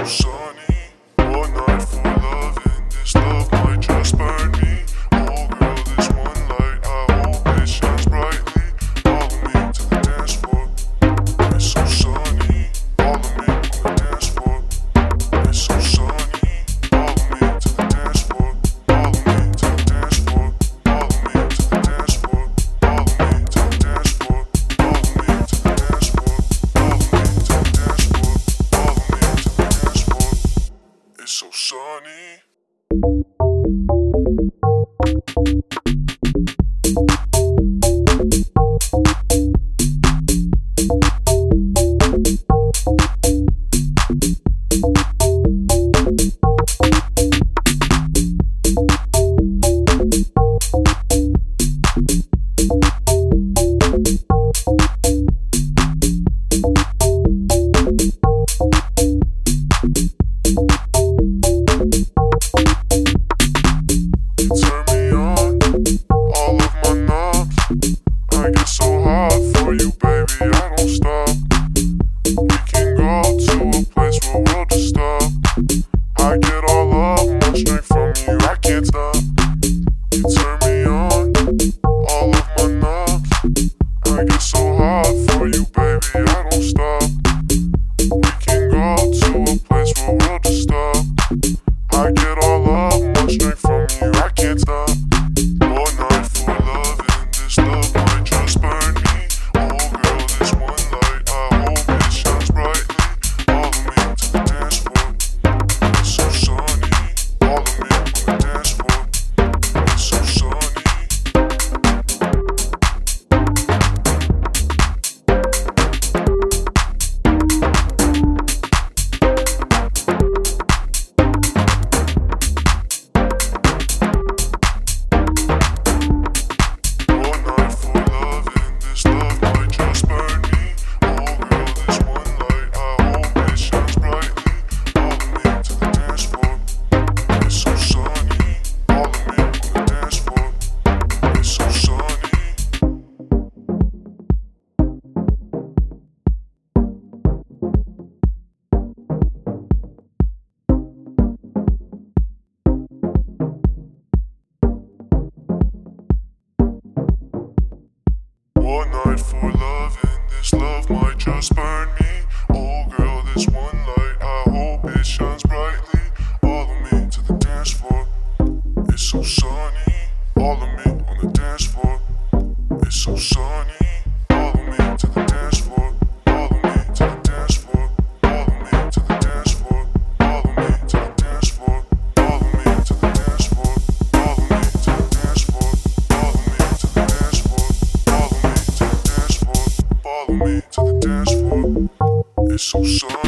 Sony. So spot. Sou